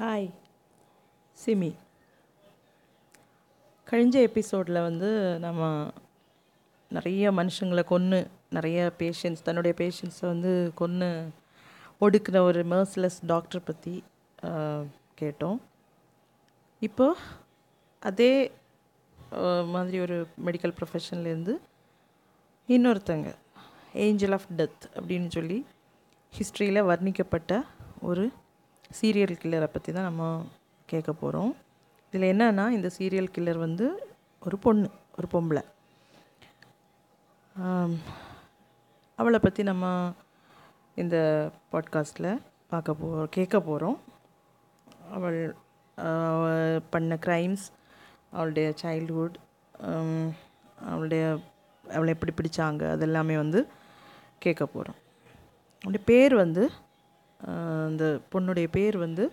Hi SIMI கழிஞ்ச எபிசோடில் வந்து நம்ம நிறைய மனுஷங்களை கொன்று நிறைய பேஷண்ட்ஸ் தன்னுடைய பேஷண்ட்ஸை வந்து கொன்று ஒடுக்கின ஒரு மர்ஸ்லெஸ் டாக்டர் பற்றி கேட்டோம். இப்போ அதே மாதிரி ஒரு மெடிக்கல் ப்ரொஃபஷன்லேருந்து இன்னொருத்தங்க ஏஞ்சல் ஆஃப் டெத் அப்படின்னு சொல்லி ஹிஸ்ட்ரியில் வர்ணிக்கப்பட்ட ஒரு சீரியல் கில்லரை பற்றி தான் நம்ம கேட்க போகிறோம் இதில் என்னன்னா இந்த சீரியல் கில்லர் வந்து ஒரு பொண்ணு ஒரு பொம்பளை. அவளை பற்றி நம்ம இந்த பாட்காஸ்ட்டில் பார்க்க போ கேட்க போகிறோம் அவள் பண்ண க்ரைம்ஸ் அவளுடைய சைல்ட்ஹுட் அவளுடைய அவளை எப்படி பிடிச்சாங்க அதெல்லாமே வந்து கேட்க போகிறோம் அவளுடைய பேர் வந்து அந்த பொண்ணுடைய பேர் வந்து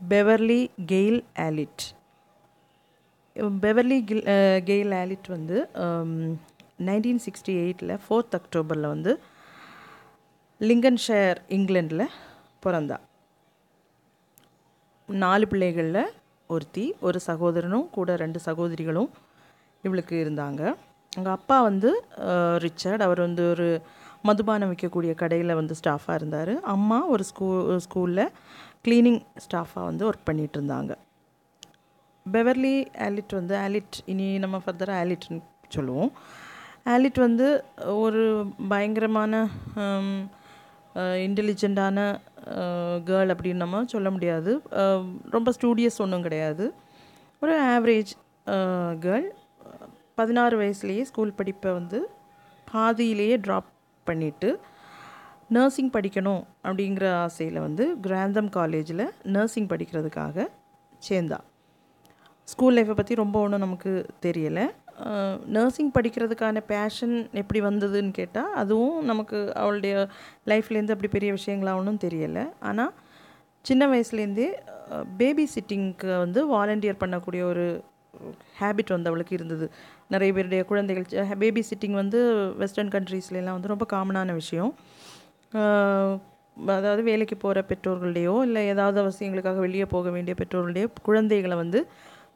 Beverly Gail Allitt Beverly Gill Gail Allitt வந்து நைன்டீன் சிக்ஸ்டி எயிட்டில் ஃபோர்த் அக்டோபரில் வந்து லிங்கன்ஷயர் இங்கிலாண்டில் பிறந்தா. நாலு பிள்ளைகளில் ஒருத்தி ஒரு சகோதரனும் கூட ரெண்டு சகோதரிகளும் இவளுக்கு இருந்தாங்க. அவங்க அப்பா வந்து ரிச்சர்ட். அவர் வந்து ஒரு மதுபானம் விற்கக்கூடிய கடையில் வந்து ஸ்டாஃபாக இருந்தார். அம்மா ஒரு ஸ்கூ ஸ்கூலில் க்ளீனிங் ஸ்டாஃபாக வந்து ஒர்க் பண்ணிகிட்டு இருந்தாங்க. பெவர்லி ஆலிட் வந்து ஆலிட் இனி நம்ம ஃபர்தராக ஆலிட்னு சொல்லுவோம். ஆலிட் வந்து ஒரு பயங்கரமான இன்டெலிஜெண்ட்டான கேர்ள் அப்படின்னு நம்ம சொல்ல முடியாது. ரொம்ப ஸ்டூடியஸ் ஒன்றும் கிடையாது. ஒரு ஆவரேஜ் கேர்ள் பதினாறு வயசுலேயே ஸ்கூல் படிப்பை வந்து பாதியிலேயே ட்ராப் பண்ணிவிட்டு நர்சிங் படிக்கணும் அப்படிங்கிற ஆசையில் வந்து கிராந்தம் காலேஜில் நர்சிங் படிக்கிறதுக்காக சேர்ந்தா. ஸ்கூல் லைஃப்பை பற்றி ரொம்ப ஒன்றும் நமக்கு தெரியலை. நர்சிங் படிக்கிறதுக்கான பேஷன் எப்படி வந்ததுன்னு கேட்டால் அதுவும் நமக்கு அவளுடைய லைஃப்லேருந்து அப்படி பெரிய விஷயங்களா ஒன்றும் தெரியலை. ஆனால் சின்ன வயசுலேருந்தே பேபி சிட்டிங்க்கு வந்து வாலண்டியர் பண்ணக்கூடிய ஒரு ஹேபிட் வந்து அவளுக்கு இருந்தது. நிறைய பேருடைய குழந்தைகள் பேபி சிட்டிங் வந்து வெஸ்டர்ன் கண்ட்ரீஸ்லாம் வந்து ரொம்ப காமனான விஷயம். அதாவது வேலைக்கு போகிற பெற்றோர்களுடையோ இல்லை ஏதாவது அவசியங்களுக்காக வெளியே போக வேண்டிய பெற்றோர்களுடைய குழந்தைகளை வந்து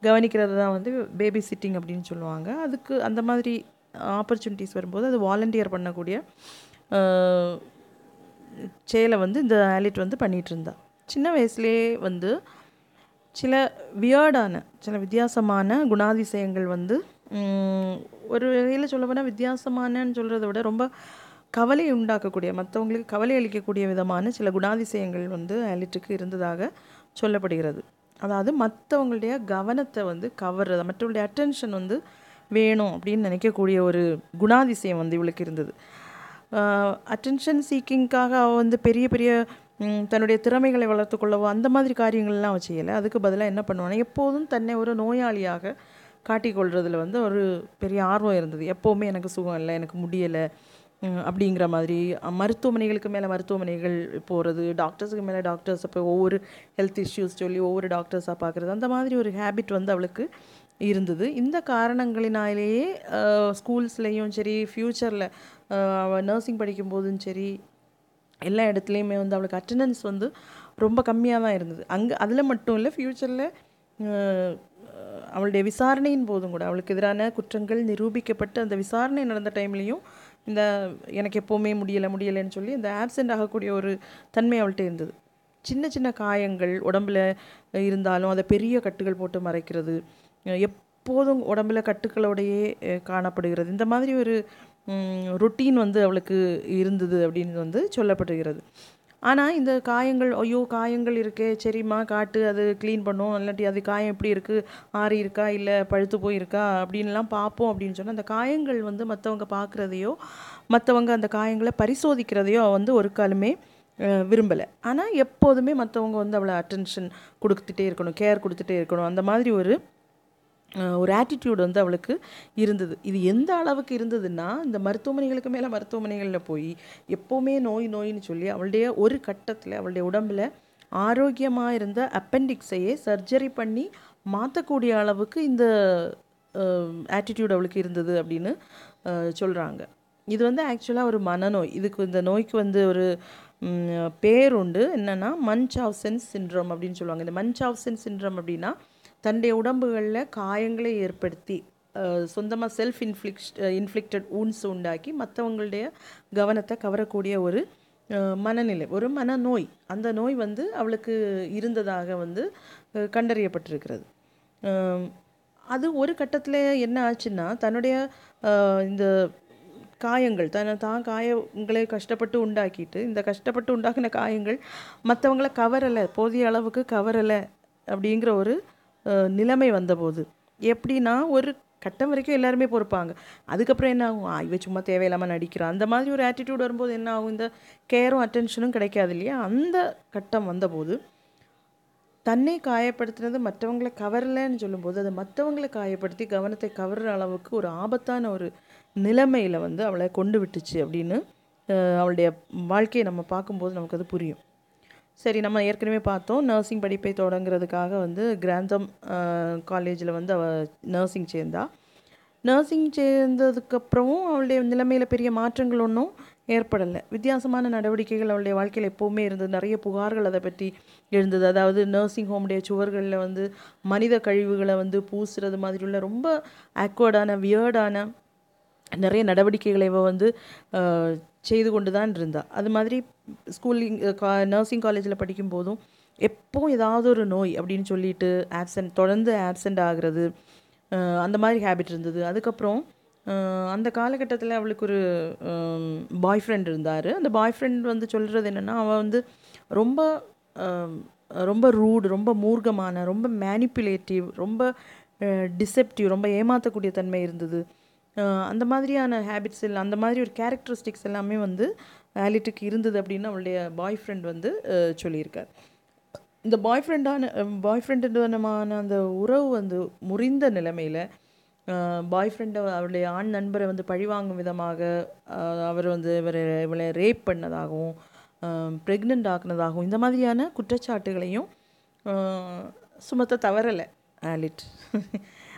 கவனிக்கிறது தான் வந்து பேபி சிட்டிங் அப்படின்னு சொல்லுவாங்க. அதுக்கு அந்த மாதிரி ஆப்பர்ச்சுனிட்டிஸ் வரும்போது அது வாலண்டியர் பண்ணக்கூடிய செயலை வந்து இந்த ஆலிட் வந்து பண்ணிகிட்டு இருந்தா சின்ன வயசுலேயே வந்து சில வியர்டான சில வித்தியாசமான குணாதிசயங்கள் வந்து ஒரு வகையில் சொல்ல போனால் வித்தியாசமானன்னு சொல்கிறத விட ரொம்ப கவலை உண்டாக்கக்கூடிய மற்றவங்களுக்கு கவலை அளிக்கக்கூடிய விதமான சில குணாதிசயங்கள் வந்து ஆலிட்டுக்கு இருந்ததாக சொல்லப்படுகிறது. அதாவது மற்றவங்களுடைய கவனத்தை வந்து கவர்றது மற்றவங்களுடைய அட்டென்ஷன் வந்து வேணும் அப்படின்னு நினைக்கக்கூடிய ஒரு குணாதிசயம் வந்து இவளுக்கு இருந்தது. அட்டென்ஷன் சீக்கிங்காக அவள் வந்து பெரிய பெரிய தன்னுடைய திறமைகளை வளர்த்துக்கொள்ளவோ அந்த மாதிரி காரியங்கள்லாம் அவள் செய்யலை. அதுக்கு பதிலாக என்ன பண்ணுவானா எப்போதும் தன்னை ஒரு நோயாளியாக காட்டிக்கொள்றதுல வந்து ஒரு பெரிய ஆர்வம் இருந்தது. எப்போவுமே எனக்கு சுகம் இல்லை எனக்கு முடியலை அப்படிங்கிற மாதிரி. மருத்துவமனைகளுக்கு மேலே மருத்துவமனைகள் போகிறது டாக்டர்ஸுக்கு மேலே டாக்டர்ஸ் அப்போ ஒவ்வொரு ஹெல்த் இஷ்யூஸ் சொல்லி ஒவ்வொரு டாக்டர்ஸாக பார்க்குறது அந்த மாதிரி ஒரு ஹேபிட் வந்து அவளுக்கு இருந்தது. இந்த காரணங்களினாலேயே ஸ்கூல்ஸ்லேயும் சரி ஃப்யூச்சரில் அவள் நர்சிங் படிக்கும்போதும் சரி எல்லா இடத்துலையுமே வந்து அவளுக்கு அட்டண்டன்ஸ் வந்து ரொம்ப கம்மியாக தான் இருந்தது. அங்கே அதில் மட்டும் இல்லை ஃப்யூச்சரில் அவளுடைய விசாரணையின் போதும் கூட அவளுக்கு எதிரான குற்றங்கள் நிரூபிக்கப்பட்டு அந்த விசாரணை நடந்த டைம்லேயும் இந்த எனக்கு எப்போவுமே முடியலை முடியலைன்னு சொல்லி இந்த ஆப்சென்ட் ஆகக்கூடிய ஒரு தன்மை அவள்கிட்ட இருந்தது. சின்ன சின்ன காயங்கள் உடம்புல இருந்தாலும் அதை பெரிய கட்டுகள் போட்டு மறைக்கிறது எப்போதும் உடம்புல கட்டுக்களோடையே காணப்படுகிறது. இந்த மாதிரி ஒரு ருட்டீன் வந்து அவளுக்கு இருந்தது அப்படின்னு வந்து சொல்லப்படுகிறது. ஆனால் இந்த காயங்கள் ஐயோ காயங்கள் இருக்கே சரிம்மா காட்டு அது க்ளீன் பண்ணும் இல்லாட்டி அது காயம் எப்படி இருக்குது ஆறி இருக்கா இல்லை பழுத்து போயிருக்கா அப்படின்லாம் பார்ப்போம் அப்படின்னு சொன்னால் அந்த காயங்கள் வந்து மற்றவங்க பார்க்குறதையோ மற்றவங்க அந்த காயங்களை பரிசோதிக்கிறதையோ வந்து ஒரு காலமே விரும்பலை. ஆனால் எப்போதுமே மற்றவங்க வந்து அவளை அட்டென்ஷன் கொடுத்துட்டே இருக்கணும் கேர் கொடுத்துட்டே இருக்கணும். அந்த மாதிரி ஒரு ஒரு ஆட்டிடியூட் வந்து அவளுக்கு இருந்தது. இது எந்த அளவுக்கு இருந்ததுன்னா இந்த மருத்துவமனைகளுக்கு மேலே மருத்துவமனைகளில் போய் எப்போவுமே நோய் நோயின்னு சொல்லி அவளுடைய ஒரு கட்டத்தில் அவளுடைய உடம்பில் ஆரோக்கியமாக இருந்த அப்பெண்டிக்ஸையே சர்ஜரி பண்ணி மாற்றக்கூடிய அளவுக்கு இந்த ஆட்டிடியூட் அவளுக்கு இருந்தது அப்படின்னு சொல்கிறாங்க இது வந்து ஆக்சுவலாக ஒரு மனநோய். இதுக்கு இந்த நோய்க்கு வந்து ஒரு பேருண்டு பேர் உண்டு. என்னென்னா மன்ச்ஹாவ்சன் சின்ட்ரோம் அப்படின்னு சொல்லுவாங்க. இந்த மன்ச்ஹாவ்சன் சின்ட்ரோம் அப்படின்னா தன்னுடைய உடம்புகளில் காயங்களை ஏற்படுத்தி சொந்தமாக செல்ஃப் இன்ஃப்ளிக்ட் இன்ஃப்ளிக்டட் ஊன்ஸ் உண்டாக்கி மற்றவங்களுடைய கவனத்தை கவரக்கூடிய ஒரு மனநிலை ஒரு மனநோய். அந்த நோய் வந்து அவளுக்கு இருந்ததாக வந்து கண்டறியப்பட்டிருக்கிறது. அது ஒரு கட்டத்தில் என்ன ஆச்சுன்னா தன்னுடைய இந்த காயங்கள் தன்னை தான் காயங்களை கஷ்டப்பட்டு உண்டாக்கிட்டு இந்த கஷ்டப்பட்டு உண்டாக்கின காயங்கள் மற்றவங்களை கவரலை போதிய அளவுக்கு கவரலை அப்படிங்கிற ஒரு நிலைமை வந்தபோது. எப்படின்னா ஒரு கட்டம் வரைக்கும் எல்லாருமே பொறுப்பாங்க. அதுக்கப்புறம் என்ன ஆகும்? இவ சும்மா தேவையில்லாமல் நடிக்கிறான் அந்த மாதிரி ஒரு ஆட்டிடியூட் வரும்போது என்ன ஆகும்? இந்த கேரும் அட்டென்ஷனும் கிடைக்காது இல்லையா? அந்த கட்டம் வந்தபோது தன்னை காயப்படுத்தினது மற்றவங்களை கவரலைன்னு சொல்லும்போது அதை மற்றவங்களை காயப்படுத்தி கவனத்தை கவர்ற அளவுக்கு ஒரு ஆபத்தான ஒரு நிலைமையில் வந்து அவளை கொண்டு விட்டுச்சு அப்படின்னு அவளுடைய வாழ்க்கையை நம்ம பார்க்கும்போது நமக்கு அது புரியும். சரி நம்ம ஏற்கனவே பார்த்தோம். நர்சிங் படிப்பை தொடங்குறதுக்காக வந்து கிராந்தம் காலேஜில் வந்து அவள் நர்சிங் சேர்ந்தா. நர்சிங் சேர்ந்ததுக்கப்புறமும் அவளுடைய நிலைமையில் பெரிய மாற்றங்கள் ஒன்றும் ஏற்படலை. வித்தியாசமான நடவடிக்கைகள் அவளுடைய வாழ்க்கையில் எப்போவுமே இருந்தது. நிறைய புகார்கள் அதை பற்றி எழுந்தது. அதாவது நர்சிங் ஹோமுடைய சுவர்களில் வந்து மனித கழிவுகளை வந்து பூசுறது மாதிரி உள்ள ரொம்ப ஆக்வர்டான வியர்டான நிறைய நடவடிக்கைகளை இவ வந்து செய்து கொண்டு தான் இருந்தாள் அது மாதிரி ஸ்கூலிங் நர்சிங் காலேஜில் படிக்கும் போதும் எப்போ ஏதாவது ஒரு நோய் அப்படின்னு சொல்லிட்டு ஆப்சண்ட் தொடர்ந்து ஆப்சண்ட் ஆகுறது அந்த மாதிரி ஹேபிட் இருந்தது. அதுக்கப்புறம் அந்த காலகட்டத்தில் அவளுக்கு ஒரு பாய் ஃப்ரெண்ட் இருந்தார். அந்த பாய் ஃப்ரெண்ட் வந்து சொல்கிறது என்னென்னா அவள் வந்து ரொம்ப ரொம்ப ரூடு ரொம்ப மூர்க்கமான ரொம்ப மேனிப்புலேட்டிவ் ரொம்ப டிசெப்டிவ் ரொம்ப ஏமாற்றக்கூடிய தன்மை இருந்தது. அந்த மாதிரியான ஹேபிட்ஸ் இல்லை அந்த மாதிரி ஒரு கேரக்டரிஸ்டிக்ஸ் எல்லாமே வந்து வேலிட்டுக்கு இருந்தது அப்படின்னு அவளுடைய பாய் ஃப்ரெண்ட் வந்து சொல்லியிருக்கார். இந்த பாய் ஃப்ரெண்டான பாய் ஃப்ரெண்டுமான அந்த உறவு வந்து முறிந்த நிலைமையில் பாய் ஃப்ரெண்டை அவருடைய ஆண் நண்பரை வந்து பழிவாங்கும் விதமாக அவர் வந்து இவரை இவளை ரேப் பண்ணதாகவும் ப்ரெக்னென்ட் ஆக்குனதாகவும் இந்த மாதிரியான குற்றச்சாட்டுகளையும் சுமத்த தவறலை ஆலிட்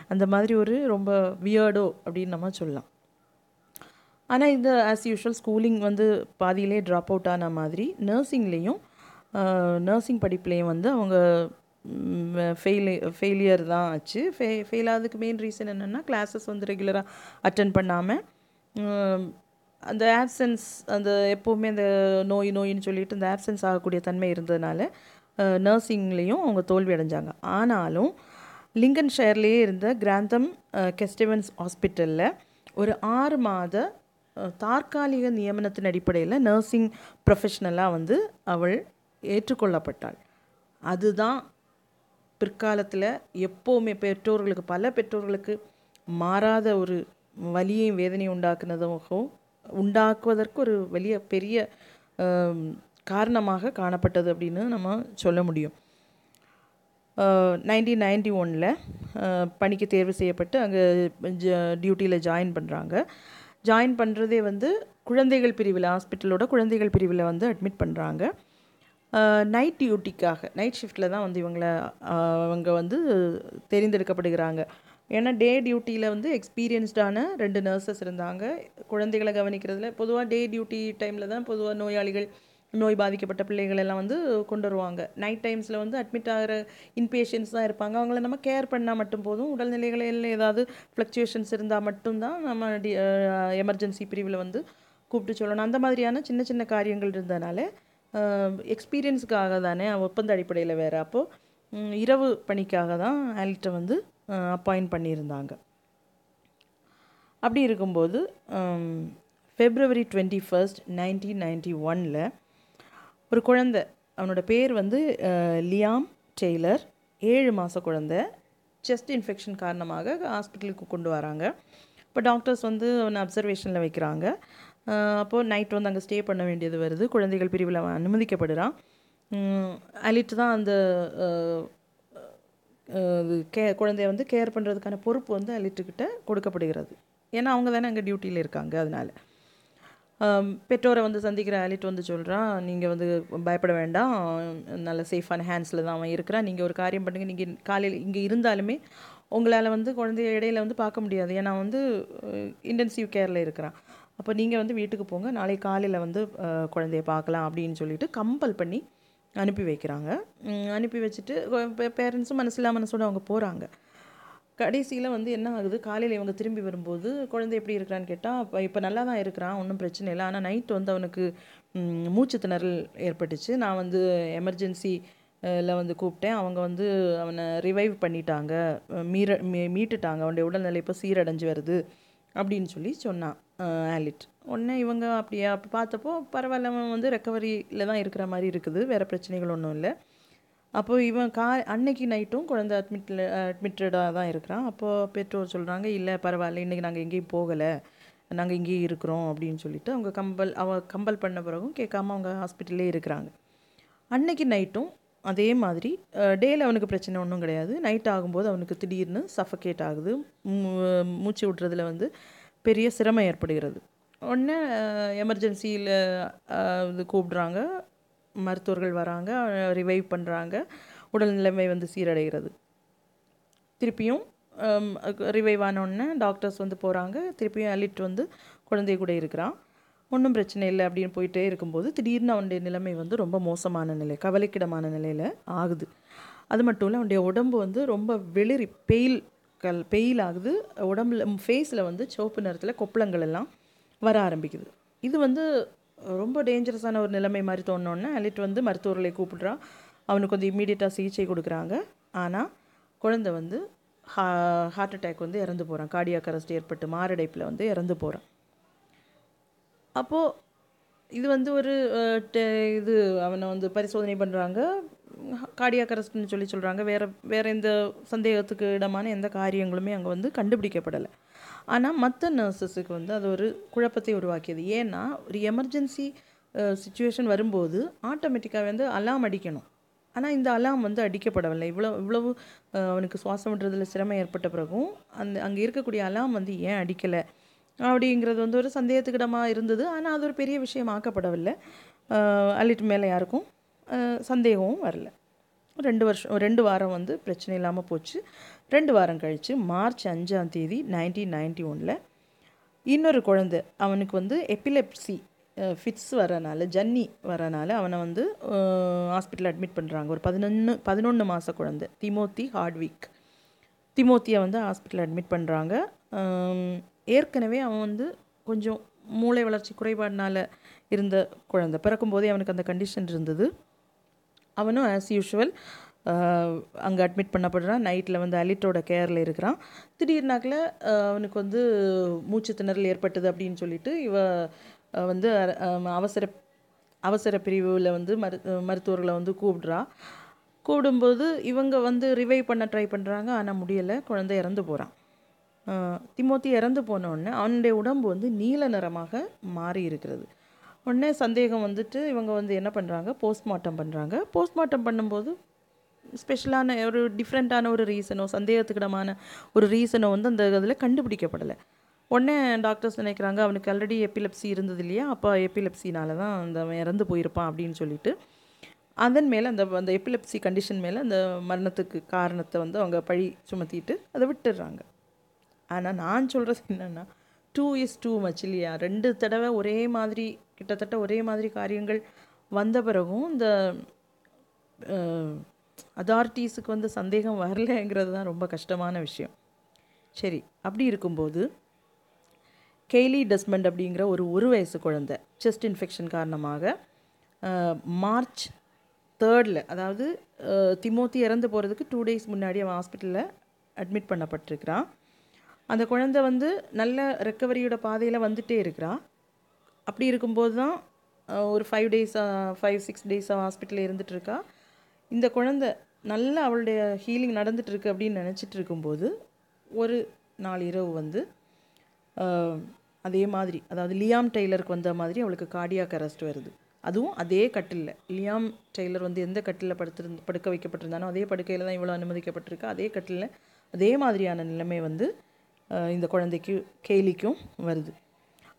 அந்த மாதிரி ஒரு ரொம்ப வியர்டோ அப்படின்னு நம்ம சொல்லலாம். ஆனால் இந்த ஆஸ் யூஷுவல் ஸ்கூலிங் வந்து பாதியிலே ட்ராப் அவுட் ஆன மாதிரி நர்சிங்லேயும் நர்சிங் படிப்புலேயும் வந்து அவங்க ஃபெயில் ஃபெயிலியர் தான் ஆச்சு. ஃபெ ஃபெயில் ஆகுதுக்கு மெயின் ரீசன் என்னென்னா கிளாஸஸ் வந்து ரெகுலராக அட்டன் பண்ணாமல் அந்த ஆப்சன்ஸ் அந்த எப்போவுமே அந்த நோய் நோயின்னு சொல்லிட்டு இந்த ஆப்சன்ஸ் ஆகக்கூடிய தன்மை இருந்ததுனால நர்சிங்லேயும் அவங்க தோல்வி அடைஞ்சாங்க. ஆனாலும் லிங்கன் ஷயர்லேயே இருந்த கிராந்தம் கெஸ்டிவன்ஸ் ஹாஸ்பிட்டலில் ஒரு ஆறு மாத தற்காலிக நியமனத்தின் அடிப்படையில் நர்சிங் ப்ரொஃபஷ்னலாக வந்து அவள் ஏற்றுக்கொள்ளப்பட்டாள். அதுதான் பிற்காலத்தில் எப்போவுமே பெற்றோர்களுக்கு பல பெற்றோர்களுக்கு மாறாத ஒரு வலியையும் வேதனையும் உண்டாக்குனதாகவும் உண்டாக்குவதற்கு ஒரு வெளிய பெரிய காரணமாக காணப்பட்டது அப்படின்னு நம்ம சொல்ல முடியும். நைன்டீன் நைன்டி ஒனில் பணிக்கு தேர்வு செய்யப்பட்டு அங்கே ஜ டியூட்டியில் ஜாயின் பண்ணுறாங்க ஜாயின் பண்ணுறதே வந்து குழந்தைகள் பிரிவில் ஹாஸ்பிட்டலோட குழந்தைகள் பிரிவில் வந்து அட்மிட் பண்ணுறாங்க நைட் டியூட்டிக்காக நைட் ஷிஃப்ட்டில் தான் வந்து இவங்கள அவங்க வந்து தெரிந்தெடுக்கப்படுகிறாங்க. ஏன்னா டே டியூட்டியில் வந்து எக்ஸ்பீரியன்ஸ்டான ரெண்டு நர்சஸ் இருந்தாங்க. குழந்தைகளை கவனிக்கிறதுல பொதுவாக டே டியூட்டி டைமில் தான் பொதுவாக நோயாளிகள் நோய் பாதிக்கப்பட்ட பிள்ளைகள் எல்லாம் வந்து கொண்டு வருவாங்க. நைட் டைம்ஸில் வந்து அட்மிட் ஆகிற இன்பேஷன்ஸ் தான் இருப்பாங்க. அவங்கள நம்ம கேர் பண்ணால் மட்டும் போதும். உடல்நிலைகளில் ஏதாவது ஃப்ளக்சுவேஷன்ஸ் இருந்தால் மட்டும்தான் நம்ம டி எமர்ஜென்சி பிரிவில் வந்து கூப்பிட்டு சொல்லணும். அந்த மாதிரியான சின்ன சின்ன காரியங்கள் இருந்தனால எக்ஸ்பீரியன்ஸுக்காக தானே ஒப்பந்த அடிப்படையில் வேறு. அப்போது இரவு பணிக்காக தான் ஆல்கிட்ட வந்து அப்பாயிண்ட் பண்ணியிருந்தாங்க. அப்படி இருக்கும்போது February twenty first nineteen ninety ஒனில் ஒரு குழந்தை. அவனோட பேர் வந்து லியாம் டெய்லர். ஏழு மாத குழந்தை. செஸ்ட் இன்ஃபெக்ஷன் காரணமாக ஹாஸ்பிட்டலுக்கு கொண்டு வராங்க. இப்போ டாக்டர்ஸ் வந்து அவனை அப்சர்வேஷனில் வைக்கிறாங்க. அப்போது நைட் வந்து அங்கே ஸ்டே பண்ண வேண்டியது வருது. குழந்தைகள் பிரிவில் அவன் அனுமதிக்கப்படுறான். அலிட்டு தான் அந்த கே குழந்தைய வந்து கேர் பண்ணுறதுக்கான பொறுப்பு வந்து அலிட்டுக்கிட்ட கொடுக்கப்படுகிறது. ஏன்னா அவங்க தானே அங்கே டியூட்டியில் இருக்காங்க அதனால. பெற்றோரை வந்து சந்திக்கிற அலிட் வந்து சொல்கிறான் நீங்கள் வந்து பயப்பட வேண்டாம். நல்ல சேஃபான ஹேண்ட்ஸில் தான் அவன் இருக்கிறான். நீங்கள் ஒரு காரியம் பண்ணுங்கள் நீங்கள் காலையில் இங்கே இருந்தாலுமே உங்களால் வந்து குழந்தைய இடையில வந்து பார்க்க முடியாது. ஏன்னா வந்து இன்டென்சிவ் கேரில் இருக்கிறான். அப்போ நீங்கள் வந்து வீட்டுக்கு போங்க. நாளை காலையில் வந்து குழந்தைய பார்க்கலாம். அப்படின்னு சொல்லிட்டு கம்பல் பண்ணி அனுப்பி வைக்கிறாங்க. அனுப்பி வச்சுட்டு பேரண்ட்ஸும் மனசில்லா மனசோடு அவங்க போகிறாங்க கடைசியில் வந்து என்ன ஆகுது? காலையில் இவங்க திரும்பி வரும்போது குழந்தை எப்படி இருக்கிறான்னு கேட்டால் இப்போ இப்போ நல்லா தான் இருக்கிறான் ஒன்றும் பிரச்சனை இல்லை. ஆனால் நைட் வந்து அவனுக்கு மூச்சு திணறல் ஏற்பட்டுச்சு. நான் வந்து எமர்ஜென்சி ல வந்து கூப்பிட்டேன். அவங்க வந்து அவனை ரிவைவ் பண்ணிட்டாங்க. மீற மீ- மீட்டுட்டாங்க. அவனுடைய உடல்நிலை இப்போ சீரடைஞ்சு வருது. அப்படின்னு சொல்லி சொன்னான் ஆலிட். உடனே இவங்க அப்படியே அப்போ பார்த்தப்போ பரவாயில்ல அவன் வந்து ரெக்கவரியில் தான் இருக்கிற மாதிரி இருக்குது. வேறு பிரச்சனைகள் ஒன்றும் இல்லை. அப்போ இவன் கா அன்னைக்கு நைட்டும் குழந்தை அட்மிட்டில் அட்மிட்டடாக தான் இருக்கிறான். அப்போது பெற்றோர் சொல்கிறாங்க இல்லை பரவாயில்ல இன்றைக்கி நாங்கள் எங்கேயும் போகலை. நாங்கள் இங்கேயே இருக்கிறோம் அப்படின்னு சொல்லிட்டு அவங்க கம்பல் அவ கம்பல் பண்ண பிறகும் கேட்காம அவங்க ஹாஸ்பிட்டல்லே இருக்கிறாங்க. அன்னைக்கு நைட்டும் அதே மாதிரி டேயில் அவனுக்கு பிரச்சனை ஒன்றும் கிடையாது. நைட் ஆகும்போது அவனுக்கு திடீர்னு சஃபகேட் ஆகுது. மூ- மூச்சு விட்றதுல வந்து பெரிய சிரமம் ஏற்படுகிறது. உடனே எமர்ஜென்சியில் இது கூப்பிடுறாங்க. மருத்துவர்கள் வராங்க ரிவைவ் பண்ணுறாங்க உடல் நிலைமை வந்து சீரடைகிறது. திருப்பியும் ரிவைவ் ஆனோடனே டாக்டர்ஸ் வந்து போகிறாங்க திருப்பியும் அலிட் வந்து குழந்தை கூட இருக்கிறான் ஒன்றும் பிரச்சனை இல்லை அப்படின்னு போயிட்டே இருக்கும்போது திடீர்னு அவனுடைய நிலைமை வந்து ரொம்ப மோசமான நிலை கவலைக்கிடமான நிலையில் ஆகுது. அது மட்டும் இல்லை அவனுடைய உடம்பு வந்து ரொம்ப வெளிரி பெயில் கல் பெயில் ஆகுது. உடம்புல ஃபேஸில் வந்து சிவப்பு நிறத்தில் கொப்பளங்கள் எல்லாம் வர ஆரம்பிக்குது. இது வந்து ரொம்ப டேஞ்சரஸான ஒரு நிலைமை மாதிரி தோணுனோடனே அலிட் வந்து மருத்துவர்களை கூப்பிடுறான் அவனுக்கு வந்து இம்மீடியட்டாக சிகிச்சை கொடுக்குறாங்க. ஆனால் குழந்தை வந்து ஹா ஹார்ட் அட்டாக் வந்து இறந்து போகிறான் கார்டியாக் அரெஸ்ட் ஏற்பட்டு மாரடைப்பில் வந்து இறந்து போகிறான் அப்போது இது வந்து ஒரு டெ- இது அவனை வந்து பரிசோதனை பண்ணுறாங்க கார்டியாக் அரெஸ்ட்னு சொல்லி சொல்கிறாங்க வேறு வேறு எந்த சந்தேகத்துக்கு இடமான எந்த காரியங்களுமே அங்கே வந்து கண்டுபிடிக்கப்படலை. ஆனால் மற்ற நர்சஸுக்கு வந்து அது ஒரு குழப்பத்தை உருவாக்கியது. ஏன்னா ஒரு எமர்ஜென்சி சுச்சுவேஷன் வரும்போது ஆட்டோமேட்டிக்காக வந்து அலாம் அடிக்கணும். ஆனால் இந்த அலாம் வந்து அடிக்கப்படவில்லை. இவ்வளோ இவ்வளவு அவனுக்கு சுவாசம் விடுறதுல சிரமம் ஏற்பட்ட பிறகும் அந்த அங்கே இருக்கக்கூடிய அலாம் வந்து ஏன் அடிக்கலை? அப்படிங்கிறது வந்து ஒரு சந்தேகத்துக்கிடமாக இருந்தது. ஆனால் அது ஒரு பெரிய விஷயம் ஆக்கப்படவில்லை. அள்ளிட்டு மேலே யாருக்கும் சந்தேகமும் வரல. ரெண்டு வருஷம் ரெண்டு வாரம் வந்து பிரச்சனை இல்லாமல் போச்சு. ரெண்டு வாரம் கழித்து மார்ச் அஞ்சாம் தேதி நைன்டீன் நைன்டி ஒனில் இன்னொரு குழந்தை அவனுக்கு வந்து எபிலெப்சி ஃபிட்ஸ் வரனால ஜன்னி வரனால அவனை வந்து ஹாஸ்பிட்டல் அட்மிட் பண்ணுறாங்க ஒரு பதினொன்று பதினொன்று மாத குழந்தை திமோத்தி ஹார்ட்விக் திமோத்தியை வந்து ஹாஸ்பிட்டல் அட்மிட் பண்ணுறாங்க ஏற்கனவே அவன் வந்து கொஞ்சம் மூளை வளர்ச்சி குறைபாடினால் இருந்த குழந்தை. பிறக்கும்போதே அவனுக்கு அந்த கண்டிஷன் இருந்தது. அவனும் ஆஸ் யூஷுவல் அங்கே அட்மிட் பண்ணப்படுறான். நைட்டில் வந்து அலிட்டோட கேரில் இருக்கிறான். திடீர்னாக்கில் அவனுக்கு வந்து மூச்சு திணறல் ஏற்பட்டது அப்படின்னு சொல்லிட்டு இவ வந்து அவசர அவசர பிரிவில் வந்து மரு மருத்துவர்களை வந்து கூப்பிடுறா. கூப்பிடும்போது இவங்க வந்து ரிவைவ் பண்ண ட்ரை பண்ணுறாங்க ஆனால் முடியலை. குழந்தை இறந்து போகிறான் திமோத்தி இறந்து போனோடனே அவனுடைய உடம்பு வந்து நீல நிறமாக மாறி இருக்கிறது. உடனே சந்தேகம் வந்துட்டு இவங்க வந்து என்ன பண்ணுறாங்க போஸ்ட்மார்ட்டம் பண்ணுறாங்க போஸ்ட்மார்ட்டம் பண்ணும்போது ஸ்பெஷலான ஒரு டிஃப்ரெண்ட்டான ஒரு ரீசனோ சந்தேகத்துக்கிடமான ஒரு ரீசனோ வந்து அந்த இதில் கண்டுபிடிக்கப்படலை. உடனே டாக்டர்ஸ் நினைக்கிறாங்க அவனுக்கு ஆல்ரெடி எப்பிலப்சி இருந்தது இல்லையா? அப்போ எப்பிலப்சினால தான் அந்த அவன் இறந்து போயிருப்பான் அப்படின்னு சொல்லிட்டு அதன் மேலே அந்த அந்த எப்பிலப்சி கண்டிஷன் மேலே அந்த மரணத்துக்கு காரணத்தை வந்து அவங்க பழி சுமத்திட்டு அதை விட்டுடுறாங்க. ஆனால் நான் சொல்கிறது என்னென்னா டூ இஸ் டூ மச் இல்லையா? ரெண்டு தடவை ஒரே மாதிரி கிட்டத்தட்ட ஒரே மாதிரி காரியங்கள் வந்த பிறகும் இந்த அதாரிட்டிஸுக்கு வந்து சந்தேகம் வரலைங்கிறது தான் ரொம்ப கஷ்டமான விஷயம். சரி அப்படி இருக்கும்போது கெய்லி டஸ்மண்ட் அப்படிங்கிற ஒரு ஒரு வயசு குழந்தை செஸ்ட் இன்ஃபெக்ஷன் காரணமாக மார்ச் தேர்டில் அதாவது திமோத்தி இறந்து போகிறதுக்கு டூ டேஸ் முன்னாடி அவன் ஹாஸ்பிட்டலில் அட்மிட் பண்ணப்பட்டிருக்கிறான். அந்த குழந்தை வந்து நல்ல ரெக்கவரியோட பாதையில் வந்துட்டே இருக்கிறான் அப்படி இருக்கும்போது தான் ஒரு five days five six days ஹாஸ்பிட்டலில் இருந்துகிட்ருக்கா இந்த குழந்தை நல்ல அவளுடைய ஹீலிங் நடந்துட்டுருக்கு அப்படின்னு நினச்சிட்டு இருக்கும்போது ஒரு நாள் இரவு வந்து அதே மாதிரி அதாவது லியாம் டெய்லருக்கு வந்த மாதிரி அவளுக்கு கார்டியாக் அரெஸ்ட் வருது. அதுவும் அதே கட்டிலில். லியாம் டெய்லர் வந்து எந்த கட்டிலில் படுத்திருந்து படுக்க வைக்கப்பட்டிருந்தானோ அதே படுக்கையில் தான் இவ்வளோ அனுமதிக்கப்பட்டிருக்கு. அதே கட்டிலில் அதே மாதிரியான நிலைமை வந்து இந்த குழந்தைக்கு கேலிக்கும் வருது.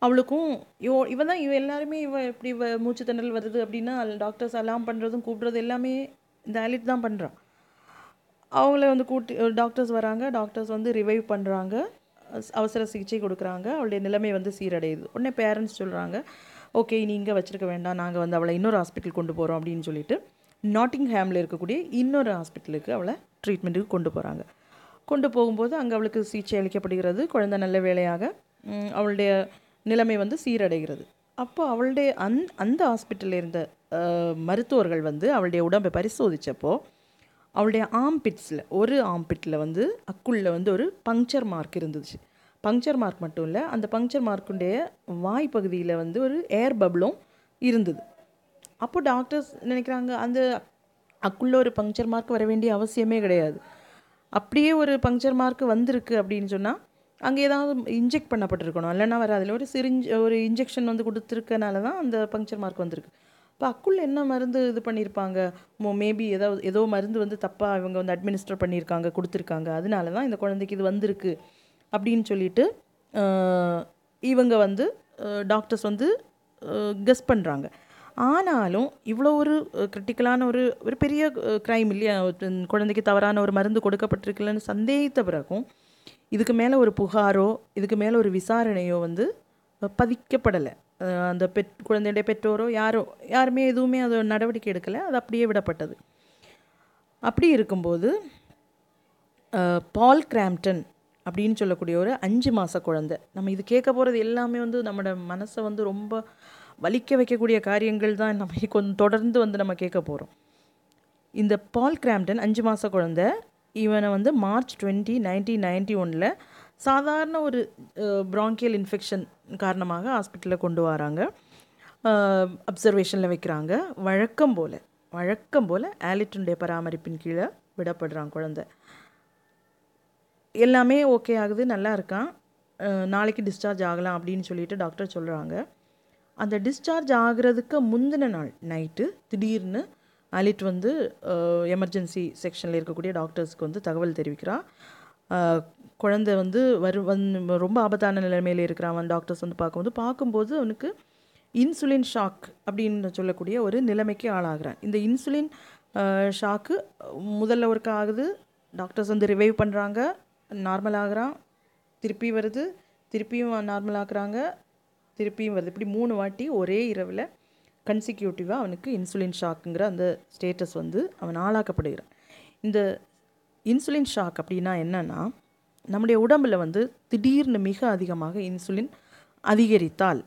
அவளுக்கும் இவ இவ தான் இவ எல்லாருமே இவ இப்படி இவ மூச்சு திணறல் வருது அப்படின்னா டாக்டர்ஸ் அலாம் பண்ணுறதும் கூப்பிட்றது எல்லாமே இந்த ஆலிட் தான் பண்ணுறான் அவங்கள வந்து கூட்டி டாக்டர்ஸ் வராங்க. டாக்டர்ஸ் வந்து ரிவைவ் பண்ணுறாங்க அவசர சிகிச்சை கொடுக்குறாங்க. அவளுடைய நிலைமை வந்து சீரடையுது. உடனே பேரண்ட்ஸ் சொல்கிறாங்க ஓகே நீ இங்கே வச்சிருக்க வேண்டாம். நாங்கள் வந்து அவளை இன்னொரு ஹாஸ்பிட்டல் கொண்டு போகிறோம் அப்படின்னு சொல்லிட்டு நாட்டிங்ஹாமில் இருக்கக்கூடிய இன்னொரு ஹாஸ்பிட்டலுக்கு அவளை ட்ரீட்மெண்ட்டுக்கு கொண்டு போகிறாங்க கொண்டு போகும்போது அங்கே அவளுக்கு சிகிச்சை அளிக்கப்படுகிறது. குழந்தை நல்ல வேலையாக அவளுடைய நிலைமை வந்து சீரடைகிறது. அப்போ அவளுடைய அந் அந்த ஹாஸ்பிட்டலில் இருந்த மருத்துவர்கள் வந்து அவளுடைய உடம்பை பரிசோதித்தப்போ அவளுடைய ஆம்பிட்ஸில் ஒரு ஆம்பிட்டில் வந்து அக்குள்ள வந்து ஒரு பங்க்சர் மார்க் இருந்துச்சு. பங்க்சர் மார்க் மட்டும் இல்லை அந்த பங்க்சர் மார்க்குடைய வாய் பகுதியில் வந்து ஒரு ஏர் பப்ளும் இருந்தது. அப்போ டாக்டர்ஸ் நினைக்கிறாங்க அந்த அக்குள்ள ஒரு பங்க்சர் மார்க் வர வேண்டிய அவசியமே கிடையாது. அப்படியே ஒரு பங்க்சர் மார்க் வந்திருக்கு அப்படின்னு சொன்னால் அங்கே ஏதாவது இன்ஜெக்ட் பண்ணப்பட்டிருக்கணும். இல்லைன்னா வராதுல ஒரு சிரிஞ்ச் ஒரு இன்ஜெக்ஷன் வந்து கொடுத்துருக்கனால தான் அந்த பங்க்சர் மார்க் வந்திருக்கு. இப்போ அக்குள்ள என்ன மருந்து இது பண்ணியிருப்பாங்க மேபி ஏதாவது ஏதோ மருந்து வந்து தப்பாக இவங்க வந்து அட்மினிஸ்டர் பண்ணியிருக்காங்க கொடுத்துருக்காங்க. அதனால தான் இந்த குழந்தைக்கு இது வந்திருக்கு. அப்படின்னு சொல்லிட்டு இவங்க வந்து டாக்டர்ஸ் வந்து கெஸ் பண்ணுறாங்க ஆனாலும் இவ்வளோ ஒரு கிரிட்டிக்கலான ஒரு ஒரு பெரிய க்ரைம் இல்லையா? ஒரு குழந்தைக்கு தவறான ஒரு மருந்து கொடுக்கப்பட்டிருக்குல்லன்னு சந்தேகித்த பிறகும் இதுக்கு மேலே ஒரு புகாரோ இதுக்கு மேலே ஒரு விசாரணையோ வந்து பதிக்கப்படலை. அந்த பெட் குழந்தையுடைய பெற்றோரோ யாரோ யாருமே எதுவுமே அது நடவடிக்கை எடுக்கலை. அது அப்படியே விடப்பட்டது. அப்படி இருக்கும்போது பால் கிராம்டன் அப்படின்னு சொல்லக்கூடிய ஒரு அஞ்சு மாத குழந்தை. நம்ம இது கேட்க போகிறது எல்லாமே வந்து நம்மளோட மனசை வந்து ரொம்ப வலிக்க வைக்கக்கூடிய காரியங்கள் தான் நம்ம கொஞ்சம் தொடர்ந்து வந்து நம்ம கேட்க போகிறோம் இந்த பால் கிராம்டன் அஞ்சு மாத குழந்தை இவனை வந்து மார்ச் டுவெண்ட்டி நைன்டீன் நைன்டி ஒனில் சாதாரண ஒரு ப்ராங்கியல் இன்ஃபெக்ஷன் காரணமாக ஹாஸ்பிட்டலில் கொண்டு வராங்க. அப்சர்வேஷனில் வைக்கிறாங்க. வழக்கம் போல் வழக்கம் போல் ஆலிட்டனுடைய பராமரிப்பின் கீழே விடப்படுறான் குழந்தை. எல்லாமே ஓகே ஆகுது நல்லா இருக்கான். நாளைக்கு டிஸ்சார்ஜ் ஆகலாம் அப்படின்னு சொல்லிட்டு டாக்டர் சொல்கிறாங்க அந்த டிஸ்சார்ஜ் ஆகிறதுக்கு முந்தின நாள் நைட்டு திடீர்னு அலிட் வந்து எமர்ஜென்சி செக்ஷனில் இருக்கக்கூடிய டாக்டர்ஸ்க்கு வந்து தகவல் தெரிவிக்கிறா. குழந்தை வந்து வரு வந் ரொம்ப ஆபத்தான நிலைமையில் இருக்கிறான் டாக்டர்ஸ் வந்து பார்க்கும்போது. பார்க்கும்போது அவனுக்கு இன்சுலின் ஷாக் அப்படின்னு சொல்லக்கூடிய ஒரு நிலைமைக்கு ஆளாகிறான். இந்த இன்சுலின் ஷாக்கு முதல்ல ஒர்க் ஆகுது. டாக்டர்ஸ் வந்து ரிவைவ் பண்ணுறாங்க நார்மல் திருப்பி வருது. திருப்பியும் நார்மல் ஆக்குறாங்க. திருப்பியும் வருது. இப்படி மூணு வாட்டி ஒரே இரவில் கன்சிக்யூட்டிவாக அவனுக்கு இன்சுலின் ஷாக்குங்கிற அந்த ஸ்டேட்டஸ் வந்து அவன் ஆளாக்கப்படுகிறான். இந்த இன்சுலின் ஷாக் அப்படின்னா என்னென்னா நம்முடைய உடம்பில் வந்து திடீர்னு மிக அதிகமாக இன்சுலின் அதிகரித்தால்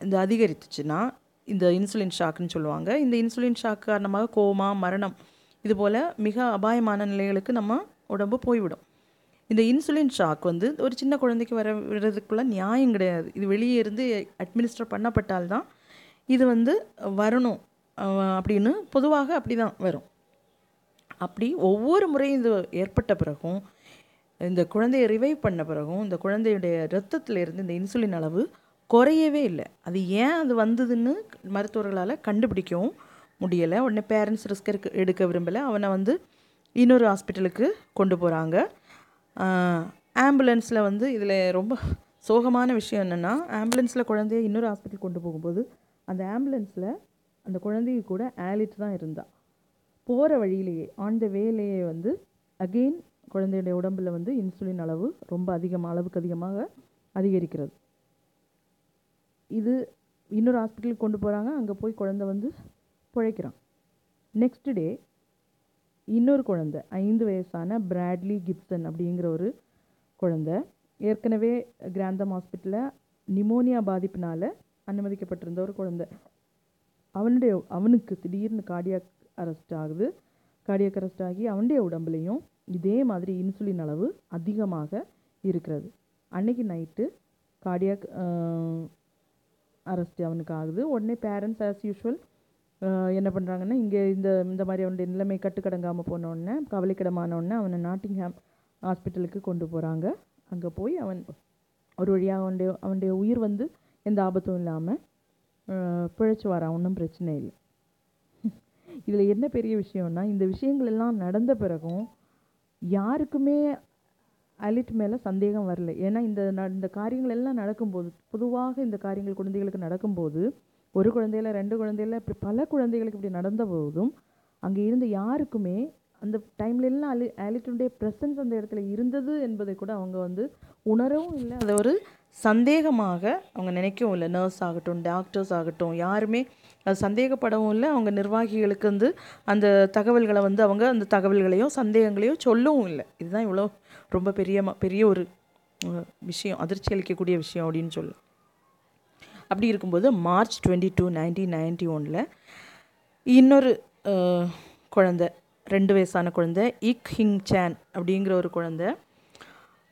இந்த அதிகரித்துச்சுன்னா இந்த இன்சுலின் ஷாக்குன்னு சொல்லுவாங்க. இந்த இன்சுலின் ஷாக் காரணமாக கோமா மரணம் இது போல் மிக அபாயமான நிலைகளுக்கு நம்ம உடம்பு போய்விடும். இந்த இன்சுலின் ஷாக் வந்து ஒரு சின்ன குழந்தைக்கு வர விடுறதுக்குள்ளே நியாயம் கிடையாது. இது வெளியே இருந்து அட்மினிஸ்டர் பண்ணப்பட்டால்தான் இது வந்து வரணும். அப்படின்னு பொதுவாக அப்படி தான் வரும். அப்படி ஒவ்வொரு முறையும் இது ஏற்பட்ட பிறகும் இந்த குழந்தையை ரிவைவ் பண்ண பிறகும் இந்த குழந்தையுடைய ரத்தத்தில் இருந்து இந்த இன்சுலின் அளவு குறையவே இல்லை. அது ஏன் அது வந்ததுன்னு மருத்துவர்களால் கண்டுபிடிக்கவும் முடியலை. உடனே பேரண்ட்ஸ் ரிஸ்க் எடுக்க எடுக்க விரும்பலை. அவனை வந்து இன்னொரு ஹாஸ்பிட்டலுக்கு கொண்டு போகிறாங்க ஆம்புலன்ஸில் வந்து இதில் ரொம்ப சோகமான விஷயம் என்னென்னா ஆம்புலன்ஸில் குழந்தைய இன்னொரு ஹாஸ்பிட்டல் கொண்டு போகும்போது அந்த ஆம்புலன்ஸில் அந்த குழந்தைய கூட ஆலிட் தான் இருந்தாள் போகிற வழியிலேயே ஆன் த வேலேயே வந்து அகெயின் குழந்தையுடைய உடம்பில் வந்து இன்சுலின் அளவு ரொம்ப அதிகமாக அளவுக்கு அதிகமாக அதிகரிக்கிறது. இது இன்னொரு ஹாஸ்பிட்டலுக்கு கொண்டு போகிறாங்க அங்கே போய் குழந்தை வந்து பிழைக்கிறான். நெக்ஸ்ட் டே இன்னொரு குழந்தை ஐந்து வயசான பிராட்லி கிப்சன் அப்படிங்கிற ஒரு குழந்தை ஏற்கனவே கிராந்தம் ஹாஸ்பிட்டலில் நிமோனியா பாதிப்பினால் அனுமதிக்கப்பட்டிருந்த ஒரு குழந்தை. அவனுடைய அவனுக்கு திடீர்னு கார்டியாக் அரெஸ்ட் ஆகுது. கார்டியாக் அரெஸ்ட் ஆகி அவனுடைய உடம்புலையும் இதே மாதிரி இன்சுலின் அளவு அதிகமாக இருக்கிறது. அன்னைக்கு நைட்டு கார்டியாக் அரெஸ்ட் அவனுக்கு ஆகுது. உடனே பேரண்ட்ஸ் ஆஸ் யூஷுவல் என்ன பண்ணுறாங்கன்னா இங்கே இந்த இந்த மாதிரி அவனுடைய நிலைமை கட்டுக்கடங்காமல் போனோடனே கவலைக்கிடமானோடனே அவனை நாட்டிங்ஹாம் ஹாஸ்பிட்டலுக்கு கொண்டு போகிறாங்க அங்கே போய் அவன் ஒரு வழியாக அவனுடைய அவனுடைய உயிர் வந்து எந்த ஆபத்தும் இல்லாமல் பிழைச்சி வரான். ஒன்றும் பிரச்சனை இல்லை. இதில் என்ன பெரிய விஷயம்னா இந்த விஷயங்கள் எல்லாம் நடந்த பிறகும் யாருக்குமே அலிட் மேலே சந்தேகம் வரல. ஏன்னா இந்த ந- இந்த காரியங்கள் எல்லாம் நடக்கும்போது பொதுவாக இந்த காரியங்கள் குழந்தைகளுக்கு நடக்கும்போது ஒரு குழந்தையில ரெண்டு குழந்தையில இப்படி பல குழந்தைகளுக்கு இப்படி நடந்த போதும் அங்கே இருந்த யாருக்குமே அந்த டைம்ல எல்லாம் அலி அலிட்டுடைய ப்ரெசன்ஸ் அந்த இடத்துல இருந்தது என்பதை கூட அவங்க வந்து உணரவும் இல்லை. அதை ஒரு சந்தேகமாக அவங்க நினைக்கவும் இல்லை. நர்ஸ் ஆகட்டும் டாக்டர்ஸ் ஆகட்டும் யாருமே சந்தேகப்படவும் இல்லை. அவங்க நிர்வாகிகளுக்கு வந்து அந்த தகவல்களை வந்து அவங்க அந்த தகவல்களையோ சந்தேகங்களையோ சொல்லவும் இல்லை. இதுதான் இவ்வளோ ரொம்ப பெரிய ம- பெரிய ஒரு விஷயம். அதிர்ச்சி அளிக்கக்கூடிய விஷயம் அப்படின்னு சொல்லு. அப்படி இருக்கும்போது March twenty two nineteen ninety ஒனில் இன்னொரு குழந்த குழந்தை ரெண்டு வயசான குழந்தை இக் ஹிங் சேன் அப்படிங்கிற ஒரு குழந்தை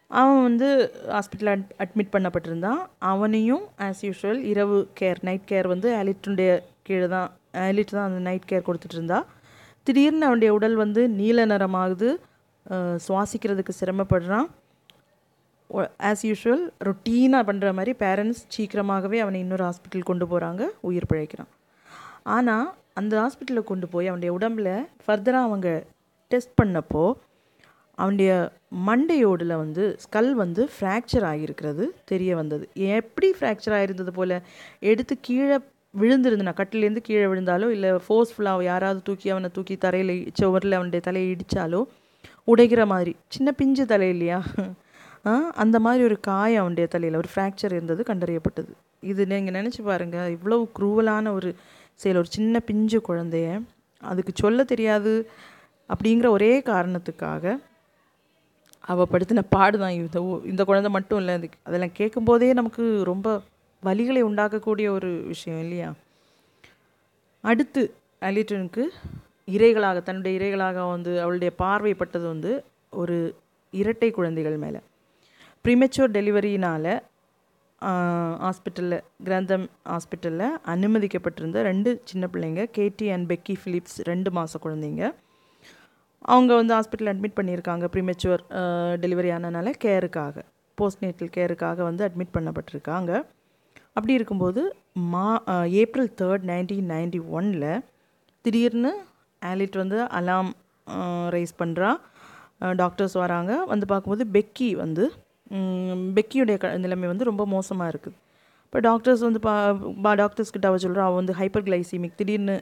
அவன் வந்து ஹாஸ்பிட்டலில் அட் அட்மிட் பண்ணப்பட்டிருந்தான். அவனையும் ஆஸ் யூஷுவல் இரவு கேர் நைட் கேர் வந்து அலிட்டுடைய கீழே தான் ஆலிட் தான் அந்த நைட் கேர் கொடுத்துட்டு இருந்தா திடீர்னு அவனுடைய உடல் வந்து நீல நிறமாகுது. சுவாசிக்கிறதுக்கு சிரமப்படுறான். ஆஸ் யூஷுவல் ரொட்டீனாக பண்ணுற மாதிரி பேரண்ட்ஸ் சீக்கிரமாகவே அவனை இன்னொரு ஹாஸ்பிட்டல் கொண்டு போகிறாங்க உயிர் பிழைக்கிறான். ஆனால் அந்த ஹாஸ்பிட்டலில் கொண்டு போய் அவனுடைய உடம்புல ஃபர்தராக அவங்க டெஸ்ட் பண்ணப்போ அவனுடைய மண்டையோடில் வந்து ஸ்கல் வந்து ஃப்ராக்சர் ஆகியிருக்கிறது தெரிய வந்தது. எப்படி ஃப்ராக்சர் ஆகிருந்தது போல்? எடுத்து கீழே விழுந்திருந்தனா? கட்டிலேருந்து கீழே விழுந்தாலோ? இல்லை ஃபோர்ஸ்ஃபுல்லாக யாராவது தூக்கி அவனை தூக்கி தரையில் சுவரில் அவனுடைய தலையை இடித்தாலோ உடைக்கிற மாதிரி. சின்ன பிஞ்சு தலை இல்லையா? அந்த மாதிரி ஒரு காயம் அவனுடைய தலையில் ஒரு ஃப்ராக்சர் இருந்தது கண்டறியப்பட்டது. இது நீங்கள் நினச்சி பாருங்கள் இவ்வளோ குரூவலான ஒரு செயல். ஒரு சின்ன பிஞ்சு குழந்தைய அதுக்கு சொல்ல தெரியாது அப்படிங்கிற ஒரே காரணத்துக்காக அவள் படுத்தின பாடு தான் இந்த இந்த குழந்தை மட்டும் இல்லை அதுக்கு அதெல்லாம் கேட்கும்போதே நமக்கு ரொம்ப வலிகளை உண்டாக்கக்கூடிய ஒரு விஷயம் இல்லையா? அடுத்து அலிட்டனுக்கு இறைகளாக தன்னுடைய இறைகளாக வந்து அவளுடைய பார்வைப்பட்டது வந்து ஒரு இரட்டை குழந்தைகள் மேலே. ப்ரிமெச்சோர் டெலிவரினால் ஹாஸ்பிட்டலில் கிரந்தம் ஹாஸ்பிட்டலில் அனுமதிக்கப்பட்டிருந்த ரெண்டு சின்ன பிள்ளைங்க கேடி அண்ட் பெக்கி ஃபிலிப்ஸ் ரெண்டு மாத குழந்தைங்க. அவங்க வந்து ஹாஸ்பிட்டல் அட்மிட் பண்ணியிருக்காங்க ப்ரிமெச்சுவர் டெலிவரி ஆனனால கேருக்காக போஸ்ட்நேட்டல் கேருக்காக வந்து அட்மிட் பண்ணப்பட்டிருக்காங்க. அப்படி இருக்கும்போது மா ஏப்ரல் தேர்ட் நைன்டீன் நைன்டி ஒனில் திடீர்னு ஆலிட் வந்து அலாம் ரைஸ் பண்ணுறா டாக்டர்ஸ் வராங்க. வந்து பார்க்கும்போது பெக்கி வந்து பெக்கியுடைய க நிலைமை வந்து ரொம்ப மோசமாக இருக்குது இப்போ டாக்டர்ஸ் வந்து பா பா டாக்டர்ஸ் கிட்ட அவள் சொல்கிறா அவள் வந்து ஹைப்பர் கிளைசிமிக் திடீர்னு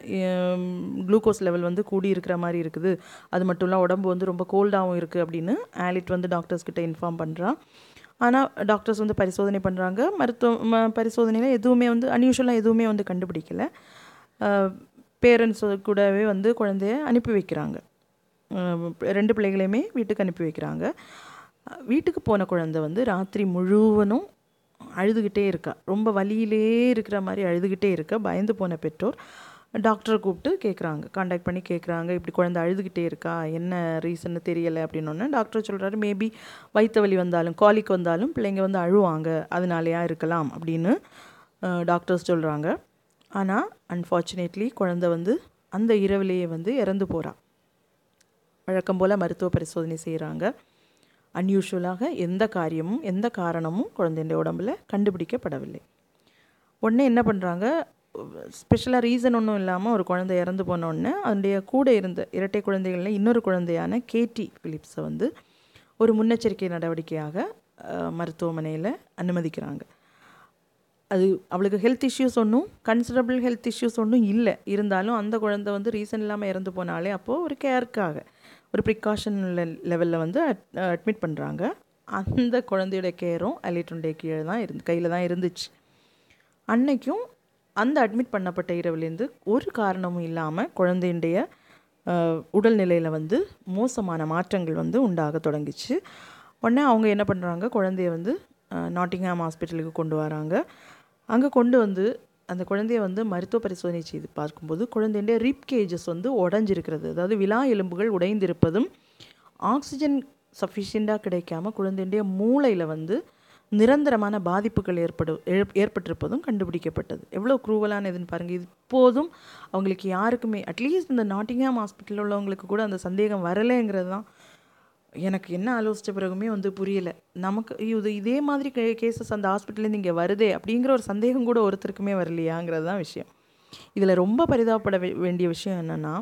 குளுக்கோஸ் லெவல் வந்து கூடி இருக்கிற மாதிரி இருக்குது. அது மட்டும் இல்லை உடம்பு வந்து ரொம்ப கோல்டாகவும் இருக்குது அப்படின்னு ஆலிட் வந்து டாக்டர்ஸ் கிட்ட இன்ஃபார்ம் பண்ணுறான் ஆனால் டாக்டர்ஸ் வந்து பரிசோதனை பண்ணுறாங்க மருத்துவ ம பரிசோதனையில் எதுவுமே வந்து அன்யூஷுவலாக எதுவுமே வந்து கண்டுபிடிக்கல. பேரண்ட்ஸ் கூடவே வந்து குழந்தைய அனுப்பி வைக்கிறாங்க. ரெண்டு பிள்ளைகளையுமே வீட்டுக்கு அனுப்பி வைக்கிறாங்க. வீட்டுக்கு போன குழந்தை வந்து ராத்திரி முழுவதும் அழுதுகிட்டே இருக்கா. ரொம்ப வழியிலே இருக்கிற மாதிரி அழுதுகிட்டே இருக்க. பயந்து போன பெற்றோர். டாக்டரை கூப்பிட்டு கேட்குறாங்க காண்டாக்ட் பண்ணி கேட்குறாங்க இப்படி குழந்தை அழுதுகிட்டே இருக்கா? என்ன ரீசன்னு தெரியலை அப்படின்னோடனே டாக்டர் சொல்கிறாரு மேபி வயிற்று வலி வந்தாலும் காலிக்கு வந்தாலும் பிள்ளைங்க வந்து அழுவாங்க. அதனாலையா இருக்கலாம். அப்படின்னு டாக்டர்ஸ் சொல்கிறாங்க ஆனால் அன்ஃபார்ச்சுனேட்லி குழந்தை வந்து அந்த இரவிலேயே வந்து இறந்து போகிறா வழக்கம் போல் மருத்துவ பரிசோதனை செய்கிறாங்க அன்யூஷுவலாக எந்த காரியமும் எந்த காரணமும் குழந்தைய உடம்புல கண்டுபிடிக்கப்படவில்லை. உடனே என்ன பண்ணுறாங்க ஸ்பெஷலாக ரீசன் ஒன்றும் இல்லாமல் ஒரு குழந்தை இறந்து போனோடனே அதனுடைய கூட இருந்த இரட்டை குழந்தைகளில் இன்னொரு குழந்தையான கேடி பிலிப்ஸை வந்து ஒரு முன்னெச்சரிக்கை நடவடிக்கையாக மருத்துவமனையில் அனுமதிக்கிறாங்க. அது அவளுக்கு ஹெல்த் இஷ்யூஸ் ஒன்றும் கன்சிடரபிள் ஹெல்த் இஷ்யூஸ் ஒன்றும் இல்லை. இருந்தாலும் அந்த குழந்தை வந்து ரீசன் இல்லாமல் இறந்து போனாலே அப்போது ஒரு கேருக்காக ஒரு ப்ரிகாஷன் லெவலில் வந்து அட்மிட் பண்ணுறாங்க அந்த குழந்தையோட கேரும் அலிட்டனுடைய கீழே தான் இருந்து கையில் தான் இருந்துச்சு. அன்னைக்கும் அந்த அட்மிட் பண்ணப்பட்ட இரவுலேருந்து ஒரு காரணமும் இல்லாமல் குழந்தையுடைய உடல்நிலையில் வந்து மோசமான மாற்றங்கள் வந்து உண்டாக தொடங்கிச்சு. உடனே அவங்க என்ன பண்ணுறாங்க குழந்தைய வந்து நாட்டிங்ஹாம் ஹாஸ்பிட்டலுக்கு கொண்டு வராங்க. அங்கே கொண்டு வந்து அந்த குழந்தைய வந்து மருத்துவ பரிசோதனை செய்து பார்க்கும்போது குழந்தையுடைய ரிப் கேஜஸ் வந்து உடஞ்சிருக்கிறது. அதாவது விலா எலும்புகள் உடைந்திருப்பதும் ஆக்சிஜன் சஃபிஷியண்ட்டாக கிடைக்காம குழந்தையுடைய மூளையில் வந்து நிரந்தரமான பாதிப்புகள் ஏற்படு ஏற்பட்டிருப்பதும் கண்டுபிடிக்கப்பட்டது. எவ்வளோ குரூவலான இதுன்னு பாருங்கள் இப்போதும் அவங்களுக்கு யாருக்குமே அட்லீஸ்ட் இந்த நாட்டிங்ஹாம் ஹாஸ்பிட்டலில் உள்ளவங்களுக்கு கூட அந்த சந்தேகம் வரலைங்கிறது தான். எனக்கு என்ன ஆலோசித்த பிறகுமே வந்து புரியலை. நமக்கு இது இதே மாதிரி கே கேசஸ் அந்த ஹாஸ்பிட்டல்லேருந்து இங்கே வருதே அப்படிங்கிற ஒரு சந்தேகம் கூட ஒருத்தருக்குமே வரலையாங்கிறது தான் விஷயம். இதில் ரொம்ப பரிதாபப்பட வேண்டிய விஷயம் என்னென்னா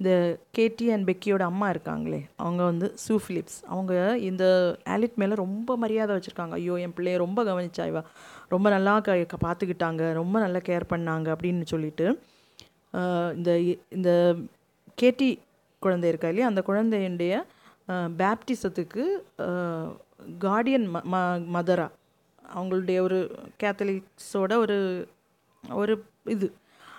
இந்த கேட்டி அண்ட் பெக்கியோட அம்மா இருக்காங்களே அவங்க வந்து சூ ஃபிலிப்ஸ் அவங்க இந்த ஆலிட் மேலே ரொம்ப மரியாதை வச்சுருக்காங்க. ஐயோ என் பிள்ளைய ரொம்ப கவனிச்சா இவா. ரொம்ப நல்லா க பார்த்துக்கிட்டாங்க ரொம்ப நல்லா கேர் பண்ணாங்க அப்படின்னு சொல்லிட்டு இந்த இ- இந்த கேட்டி குழந்தை இருக்கா இல்லையா? அந்த குழந்தையுடைய பேப்டிசத்துக்கு கார்டியன் ம ம மதரா அவங்களுடைய ஒரு கேத்தலிக்ஸோட ஒரு ஒரு இது.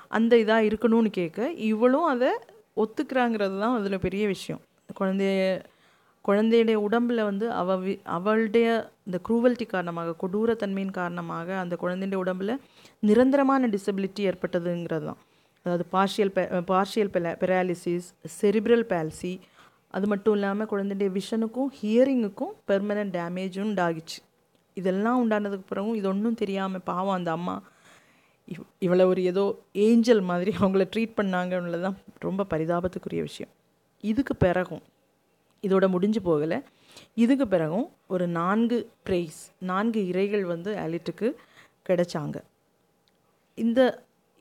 அந்த இதாக இருக்கணும்னு கேட்க இவளும் அதை ஒத்துக்கிறாங்கிறது தான் அதில் பெரிய விஷயம். குழந்தைய குழந்தையுடைய உடம்பில் வந்து அவ வி- அவளுடைய இந்த குரூவல்ட்டி காரணமாக கொடூரத்தன்மையின் காரணமாக அந்த குழந்தையுடைய உடம்புல நிரந்தரமான டிசபிலிட்டி ஏற்பட்டதுங்கிறது தான் அதாவது partial partial paralysis cerebral palsy அது மட்டும் இல்லாமல் குழந்தையுடைய விஷனுக்கும் ஹியரிங்குக்கும் பெர்மனன்ட் டேமேஜும் உண்டாகிச்சு. இதெல்லாம் உண்டானதுக்கு பிறகும் இது ஒன்றும் தெரியாமல் பாவம் அந்த அம்மா இவ் இவ்வளோ ஒரு ஏதோ ஏஞ்சல் மாதிரி அவங்கள ட்ரீட் பண்ணாங்கன்றது தான் ரொம்ப பரிதாபத்துக்குரிய விஷயம். இதுக்கு பிறகும் இதோட முடிஞ்சு போகலை. இதுக்கு பிறகும் ஒரு நான்கு பிரைஸ் நான்கு இறைகள் வந்து அலிட்டுக்கு கிடைச்சாங்க. இந்த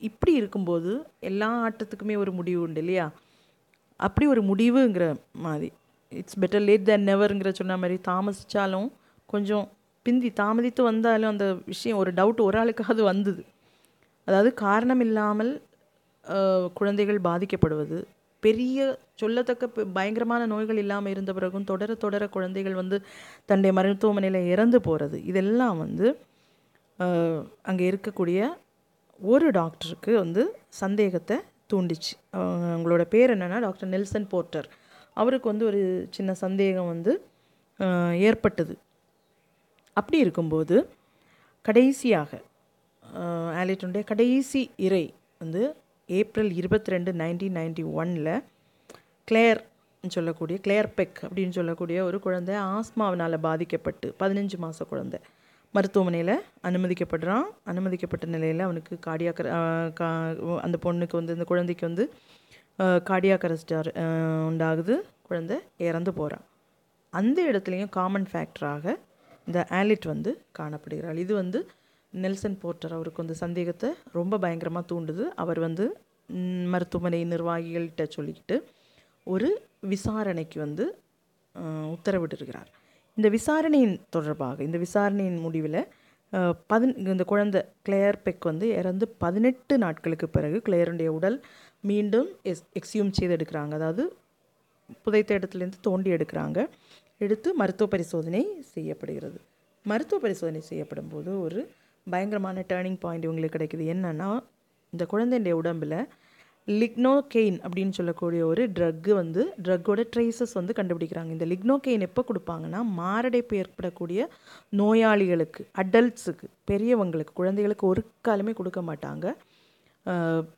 இப்படி இருக்கும்போது எல்லா ஆட்டத்துக்குமே ஒரு முடிவு உண்டு இல்லையா? அப்படி ஒரு முடிவுங்கிற மாதிரி. இட்ஸ் பெட்டர் லேட் தேன் நெவருங்கிற சொன்ன மாதிரி தாமசித்தாலும் கொஞ்சம் பிந்தி தாமதித்து வந்தாலும் அந்த விஷயம் ஒரு டவுட் ஒரு ஆளுக்காவது வந்தது. அதாவது காரணம் இல்லாமல் குழந்தைகள் பாதிக்கப்படுவது. பெரிய சொல்லத்தக்க பயங்கரமான நோய்கள் இல்லாமல் இருந்த பிறகும் தொடர தொடர குழந்தைகள் வந்து தன்னுடைய மருத்துவமனையில் இறந்து போகிறது இதெல்லாம் வந்து அங்கே இருக்கக்கூடிய ஒரு டாக்டருக்கு வந்து சந்தேகத்தை தூண்டிச்சு. அவங்களோட பேர் என்னென்னா டாக்டர் நெல்சன் போர்ட்டர். அவருக்கு வந்து ஒரு சின்ன சந்தேகம் வந்து ஏற்பட்டது. அப்படி இருக்கும்போது கடைசியாக ஆலிட்டுடைய கடைசி இறை வந்து ஏப்ரல் இருபத்தி ரெண்டு நைன்டீன் நைன்டி ஒனில் கிளேர் சொல்லக்கூடிய கிளேர் பெக் அப்படின்னு சொல்லக்கூடிய ஒரு குழந்தை ஆஸ்மாவினால் பாதிக்கப்பட்டு பதினஞ்சு மாத குழந்தை. மருத்துவமனையில் அனுமதிக்கப்படுறான். அனுமதிக்கப்பட்ட நிலையில் அவனுக்கு கார்டியாக் அந்த பொண்ணுக்கு வந்து அந்த குழந்தைக்கு வந்து கார்டியாக் அரெஸ்டார் உண்டாகுது. குழந்தை இறந்து போகிறான் அந்த இடத்துலையும் காமன் ஃபேக்டராக இந்த ஆலிட் வந்து காணப்படுகிறாள். இது வந்து நெல்சன் போர்ட்டர் அவருக்கு வந்து சந்தேகத்தை ரொம்ப பயங்கரமாக தூண்டுது. அவர் வந்து மருத்துவமனை நிர்வாகிகள்கிட்ட சொல்லிக்கிட்டு ஒரு விசாரணைக்கு வந்து உத்தரவிட்டிருக்கிறார். இந்த விசாரணையின் தொடர்பாக இந்த விசாரணையின் முடிவில் பதின் இந்த குழந்தை கிளேயர் பெக் வந்து இறந்து பதினெட்டு நாட்களுக்கு பிறகு கிளேயருடைய உடல் மீண்டும் எஸ் எக்ஸியூம் செய்து எடுக்கிறாங்க அதாவது புதைத்த இடத்துலேருந்து தோண்டி எடுக்கிறாங்க. எடுத்து மருத்துவ பரிசோதனை செய்யப்படுகிறது. மருத்துவ பரிசோதனை செய்யப்படும் போது ஒரு பயங்கரமான டேர்னிங் பாயிண்ட் இவங்களுக்கு கிடைக்குது. என்னென்னா இந்த குழந்தையுடைய உடம்பில் லிக்னோகெயின் அப்படின்னு சொல்லக்கூடிய ஒரு ட்ரக்கு வந்து ட்ரக்கோட ட்ரேசஸ் வந்து கண்டுபிடிக்கிறாங்க. இந்த லிக்னோகெயின் எப்போ கொடுப்பாங்கன்னா மாரடைப்பு ஏற்படக்கூடிய நோயாளிகளுக்கு அடல்ட்ஸுக்கு பெரியவங்களுக்கு குழந்தைகளுக்கு ஒரு காலமே கொடுக்க மாட்டாங்க.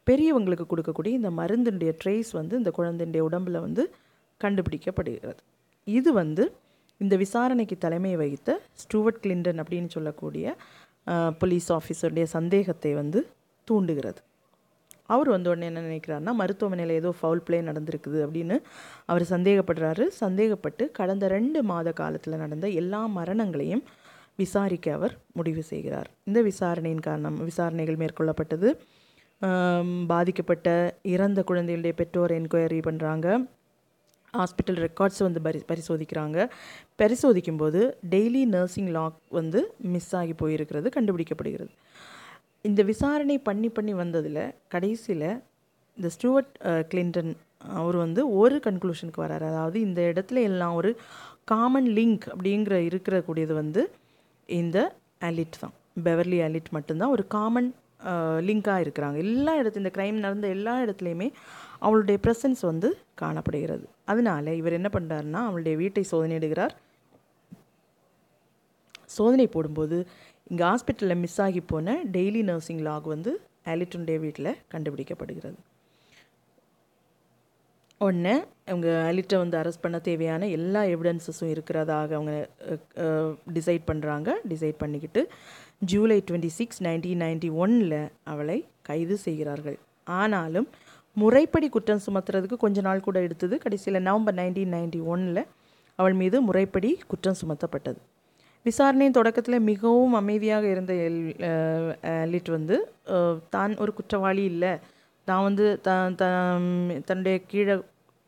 பெரியவங்களுக்கு கொடுக்கக்கூடிய இந்த மருந்தினுடைய ட்ரேஸ் வந்து இந்த குழந்தையுடைய உடம்பில் வந்து கண்டுபிடிக்கப்படுகிறது. இது வந்து இந்த விசாரணைக்கு தலைமை வகித்த ஸ்டூவர்ட் கிளின்டன் அப்படின்னு சொல்லக்கூடிய போலீஸ் ஆஃபீஸருடைய சந்தேகத்தை வந்து தூண்டுகிறது. அவர் வந்த உடனே என்ன நினைக்கிறாருன்னா மருத்துவமனையில் ஏதோ ஃபவுல் பிளே நடந்திருக்குது அப்படின்னு அவர் சந்தேகப்படுறாரு. சந்தேகப்பட்டு கடந்த ரெண்டு மாத காலத்தில் நடந்த எல்லா மரணங்களையும் விசாரிக்க அவர் முடிவு செய்கிறார். இந்த விசாரணையின் காரணம் விசாரணைகள் மேற்கொள்ளப்பட்டது. பாதிக்கப்பட்ட இறந்த குழந்தைகளுடைய பெற்றோர் என்கொயரி பண்ணுறாங்க ஹாஸ்பிட்டல் ரெக்கார்ட்ஸ் வந்து பரி பரிசோதிக்கிறாங்க. பரிசோதிக்கும்போது டெய்லி நர்சிங் லாக் வந்து மிஸ் ஆகி போயிருக்கிறது கண்டுபிடிக்கப்படுகிறது. இந்த விசாரணை பண்ணி பண்ணி வந்ததில் கடைசியில் இந்த ஸ்டூவர்ட் கிளின்டன் அவர் வந்து ஒரு கன்க்ளூஷனுக்கு வராரு. அதாவது இந்த இடத்துல எல்லாம் ஒரு காமன் லிங்க் அப்படிங்கிற இருக்கிற கூடியது வந்து இந்த அலிட் தான். பெவர்லி அலிட் மட்டும்தான் ஒரு காமன் லிங்காக இருக்கிறாங்க. எல்லா இடத்துல இந்த க்ரைம் நடந்த எல்லா இடத்துலையுமே அவளுடைய ப்ரெசன்ஸ் வந்து காணப்படுகிறது. அதனால இவர் என்ன பண்ணுறாருன்னா அவளுடைய வீட்டை சோதனையிடுகிறார். சோதனை போடும்போது இங்கே ஹாஸ்பிட்டலில் மிஸ் ஆகி போன டெய்லி நர்சிங் லாக் வந்து ஆலிட்டுடைய வீட்டில் கண்டுபிடிக்கப்படுகிறது. உடனே அவங்க அலிட்டை வந்து அரெஸ்ட் பண்ண தேவையான எல்லா எவிடன்சஸும் இருக்கிறதாக அவங்க டிசைட் பண்ணுறாங்க டிசைட் பண்ணிக்கிட்டு July twenty six nineteen ninety ஒனில் அவளை கைது செய்கிறார்கள். ஆனாலும் முறைப்படி குற்றம் சுமத்துறதுக்கு கொஞ்ச நாள் கூட எடுத்தது. கடைசியில் நவம்பர் நைன்டீன் நைன்டி ஒனில் அவள் மீது முறைப்படி குற்றம் சுமத்தப்பட்டது. விசாரணையின் தொடக்கத்தில் மிகவும் அமைதியாக இருந்த எல் அஹ், எலிட் வந்து தான் ஒரு குற்றவாளி இல்லை. தான் வந்து த தன்னுடைய கீழே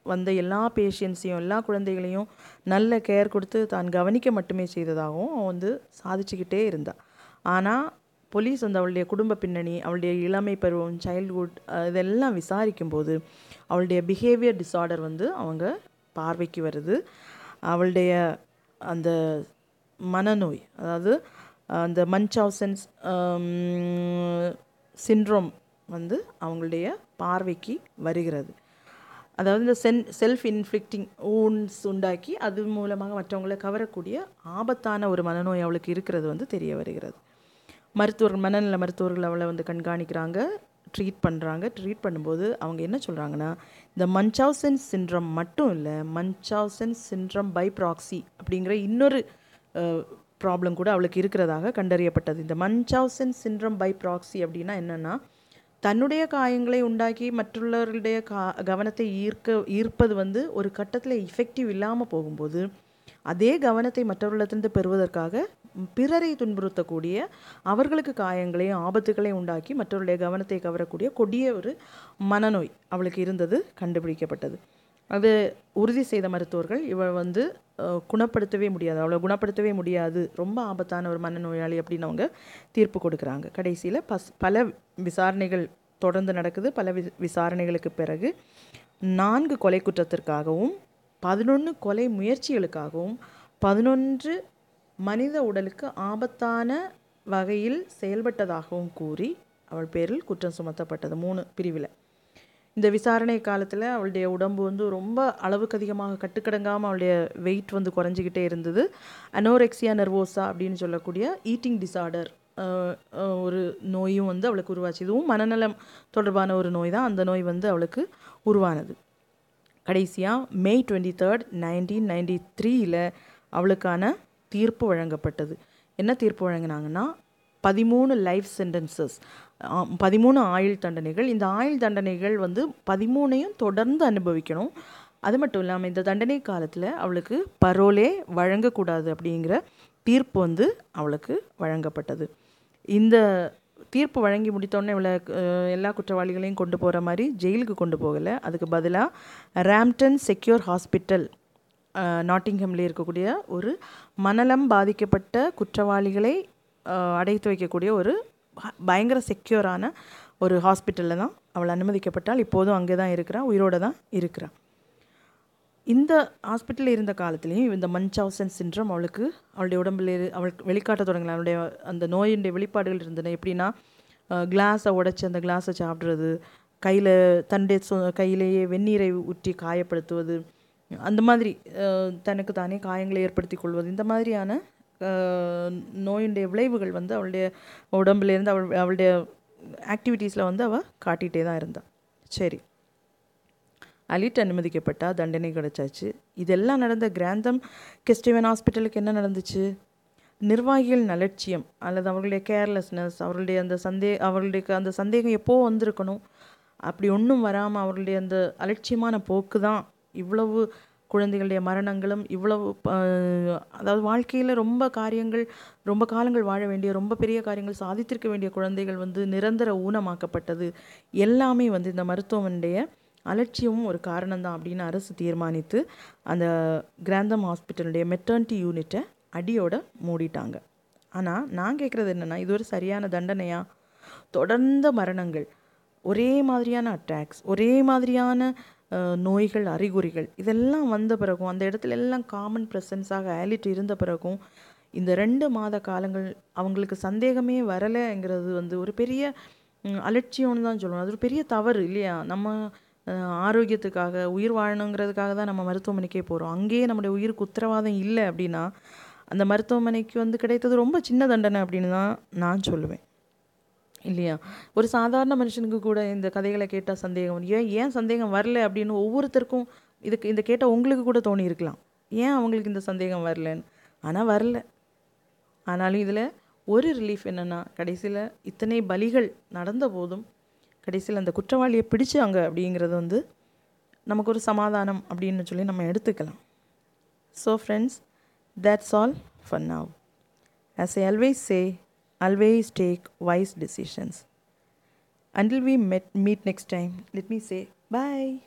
வந்த எல்லா பேஷியன்ஸையும் எல்லா குழந்தைகளையும் நல்ல கேர் கொடுத்து தான் கவனிக்க மட்டுமே செய்ததாகவும் அவன் வந்து சாதிச்சுக்கிட்டே இருந்தாள் ஆனால் போலீஸ் வந்து அவளுடைய குடும்ப பின்னணி அவளுடைய இளமை பருவம் சைல்ட்ஹுட் இதெல்லாம் விசாரிக்கும்போது அவளுடைய பிஹேவியர் டிஸார்டர் வந்து அவங்க பார்வைக்கு வருது. அவளுடைய அந்த மனநோய் அதாவது அந்த மன்சாவ்சன்ஸ் சின்ட்ரோம் வந்து அவங்களுடைய பார்வைக்கு வருகிறது. அதாவது இந்த சென் செல்ஃப் இன்ஃப்ளிக்டிங் ஊன்ஸ் உண்டாக்கி அது மூலமாக மற்றவங்களை கவரக்கூடிய ஆபத்தான ஒரு மனநோய் அவளுக்கு இருக்கிறது வந்து தெரிய வருகிறது. மருத்துவர்கள் மனநல மருத்துவர்கள் அவளை வந்து கண்காணிக்கிறாங்க ட்ரீட் பண்ணுறாங்க ட்ரீட் பண்ணும்போது அவங்க என்ன சொல்கிறாங்கன்னா இந்த மன்சாவ்சன் சின்ரம் மட்டும் இல்லை மன்சாவ்சன் சின்ரம் பை ப்ராக்சி அப்படிங்கிற இன்னொரு ப்ராப்ளம் கூட அவளுக்கு இருக்கிறதாக கண்டறியப்பட்டது. இந்த மன்சாவ்சன் சின்ரம் பை ப்ராக்சி அப்படின்னா என்னென்னா தன்னுடைய காயங்களை உண்டாக்கி மற்றவர்களுடைய கா கவனத்தை ஈர்க்க ஈர்ப்பது வந்து ஒரு கட்டத்தில் இஃபெக்டிவ் இல்லாமல் போகும்போது அதே கவனத்தை மற்றவர்களிடத்திலிருந்து பெறுவதற்காக பிறரை துன்புறுத்தக்கூடிய அவர்களுக்கு காயங்களையும் ஆபத்துகளையும் உண்டாக்கி மற்றவருடைய கவனத்தை கவரக்கூடிய கொடிய ஒரு மனநோய் அவளுக்கு இருந்தது கண்டுபிடிக்கப்பட்டது. அது உறுதி செய்த மருத்துவர்கள் இவள் வந்து குணப்படுத்தவே முடியாது. அவளை குணப்படுத்தவே முடியாது. ரொம்ப ஆபத்தான ஒரு மனநோயாளி அப்படின்னு அவங்க தீர்ப்பு கொடுக்குறாங்க. கடைசியில் பஸ் பல விசாரணைகள் தொடர்ந்து நடக்குது. பல வி விசாரணைகளுக்கு பிறகு நான்கு கொலை குற்றத்திற்காகவும் பதினொன்று கொலை முயற்சிகளுக்காகவும் பதினொன்று மனித உடலுக்கு ஆபத்தான வகையில் செயல்பட்டதாகவும் கூறி அவள் பேரில் குற்றம் சுமத்தப்பட்டது. மூணு பிரிவில். இந்த விசாரணை காலத்தில் அவளுடைய உடம்பு வந்து ரொம்ப அளவுக்கு அதிகமாக கட்டுக்கடங்காமல் அவளுடைய வெயிட் வந்து குறைஞ்சிக்கிட்டே இருந்தது. அனோரெக்சியா நர்வோசா அப்படின்னு சொல்லக்கூடிய ஈட்டிங் டிசார்டர் ஒரு நோயும் வந்து அவளுக்கு உருவாச்சு. இதுவும் மனநலம் தொடர்பான ஒரு நோய் தான். அந்த நோய் வந்து அவளுக்கு உருவானது. கடைசியாக May twenty third nineteen ninety த்ரீயில் அவளுக்கான தீர்ப்பு வழங்கப்பட்டது. என்ன தீர்ப்பு வழங்கினாங்கன்னா பதிமூணு லைஃப் சென்டென்சஸ் பதிமூணு ஆயுள் தண்டனைகள். இந்த ஆயுள் தண்டனைகள் வந்து பதிமூணையும் தொடர்ந்து அனுபவிக்கணும். அது மட்டும் இல்லாமல் இந்த தண்டனை காலத்தில் அவளுக்கு பரோலே வழங்கக்கூடாது அப்படிங்கிற தீர்ப்பு வந்து அவளுக்கு வழங்கப்பட்டது. இந்த தீர்ப்பு வழங்கி முடித்தோடனே இவளை எல்லா குற்றவாளிகளையும் கொண்டு போகிற மாதிரி ஜெயிலுக்கு கொண்டு போகலை. அதுக்கு பதிலாக ரேம்டன் செக்யூர் ஹாஸ்பிட்டல் நாட்டிங்ஹம்ல இருக்கக்கூடிய ஒரு மணலம் பாதிக்கப்பட்ட குற்றவாளிகளை அடைத்து வைக்கக்கூடிய ஒரு பயங்கர செக்யூரான ஒரு ஹாஸ்பிட்டலில் தான் அவள் அனுமதிக்கப்பட்டால் இப்போதும் அங்கே தான் இருக்கிறா உயிரோடு தான் இருக்கிறா. இந்த ஹாஸ்பிட்டலில் இருந்த காலத்துலேயும் இந்த மன்சாவ்சன் சின்ரம் அவளுக்கு அவளுடைய உடம்பில் அவளுக்கு வெளிக்காட்ட தொடங்கல. அவளுடைய அந்த நோயினுடைய வெளிப்பாடுகள் இருந்தன. எப்படின்னா கிளாஸை உடைச்சி அந்த கிளாஸை சாப்பிட்றது கையில் தன்னுடைய சொ கையிலேயே வெந்நீரை ஊற்றி காயப்படுத்துவது அந்த மாதிரி தனக்கு தானே காயங்களை ஏற்படுத்தி கொள்வது. இந்த மாதிரியான நோயுடைய விளைவுகள் வந்து அவளுடைய உடம்புலேருந்து அவள் அவளுடைய ஆக்டிவிட்டீஸில் வந்து அவள் காட்டிகிட்டே தான் இருந்தாள் சரி. அலிட் அனுமதிக்கப்பட்டா தண்டனை கிடச்சாச்சு. இதெல்லாம் நடந்த கிராந்தம் கெஸ்டிவன் ஹாஸ்பிட்டலுக்கு என்ன நடந்துச்சு? நிர்வாகிகள் நலட்சியம் அல்லது அவர்களுடைய கேர்லெஸ்னஸ் அவர்களுடைய அந்த சந்தே அவர்களுடைய அந்த சந்தேகம் எப்போது வந்திருக்கணும்? அப்படி ஒன்றும் வராமல் அவர்களுடைய அந்த அலட்சியமான போக்கு தான் இவ்வளவு குழந்தைகளுடைய மரணங்களும் இவ்வளவு அதாவது வாழ்க்கையில் ரொம்ப காரியங்கள் ரொம்ப காலங்கள் வாழ வேண்டிய ரொம்ப பெரிய காரியங்கள் சாதித்திருக்க வேண்டிய குழந்தைகள் வந்து நிரந்தர ஊனமாக்கப்பட்டது. எல்லாமே வந்து இந்த மருத்துவமனுடைய அலட்சியமும் ஒரு காரணம்தான் அப்படின்னு அரசு தீர்மானித்து அந்த கிராந்தம் ஹாஸ்பிட்டலுடைய மெட்டர்னிட்டி யூனிட்டை அடியோட மூடிட்டாங்க. ஆனால் நான் கேட்குறது என்னென்னா இது ஒரு சரியான தண்டனையா? தொடர்ந்த மரணங்கள் ஒரே மாதிரியான அட்டாக்ஸ் ஒரே மாதிரியான நோய்கள் அறிகுறிகள் இதெல்லாம் வந்த பிறகும் அந்த இடத்துல எல்லாம் காமன் ப்ரெசன்ஸாக ஆலிட் இருந்த பிறகும் இந்த ரெண்டு மாத காலங்கள் அவங்களுக்கு சந்தேகமே வரலைங்கிறது வந்து ஒரு பெரிய அலட்சியம்னு தான் சொல்லணும். அது ஒரு பெரிய தவறு இல்லையா? நம்ம ஆரோக்கியத்துக்காக உயிர் வாழணுங்கிறதுக்காக தான் நம்ம மருத்துவமனைக்கே போகிறோம் அங்கேயே நம்முடைய உயிருக்கு உத்தரவாதம் இல்லை அப்படின்னா அந்த மருத்துவமனைக்கு வந்து கிடைத்தது ரொம்ப சின்ன தண்டனை அப்படின்னு தான் நான் சொல்லுவேன். இல்லையா? ஒரு சாதாரண மனுஷனுக்கு கூட இந்த கதைகளை கேட்டால் சந்தேகம் ஏன் ஏன் சந்தேகம் வரல? அப்படின்னு ஒவ்வொருத்தருக்கும் இதுக்கு இந்த கேட்டால் உங்களுக்கு கூட தோணி இருக்கலாம். ஏன் அவங்களுக்கு இந்த சந்தேகம் வரலன்னு? ஆனால் வரல. ஆனாலும் இதில் ஒரு ரிலீஃப் என்னென்னா கடைசியில் இத்தனை பலிகள் நடந்த போதும் கடைசியில் அந்த குற்றவாளியை பிடிச்சாங்க அப்படிங்கிறது வந்து நமக்கு ஒரு சமாதானம் அப்படின்னு சொல்லி நம்ம எடுத்துக்கலாம். So friends that's all fun now as I always say always take wise decisions. Until we met, meet next time, let me say bye.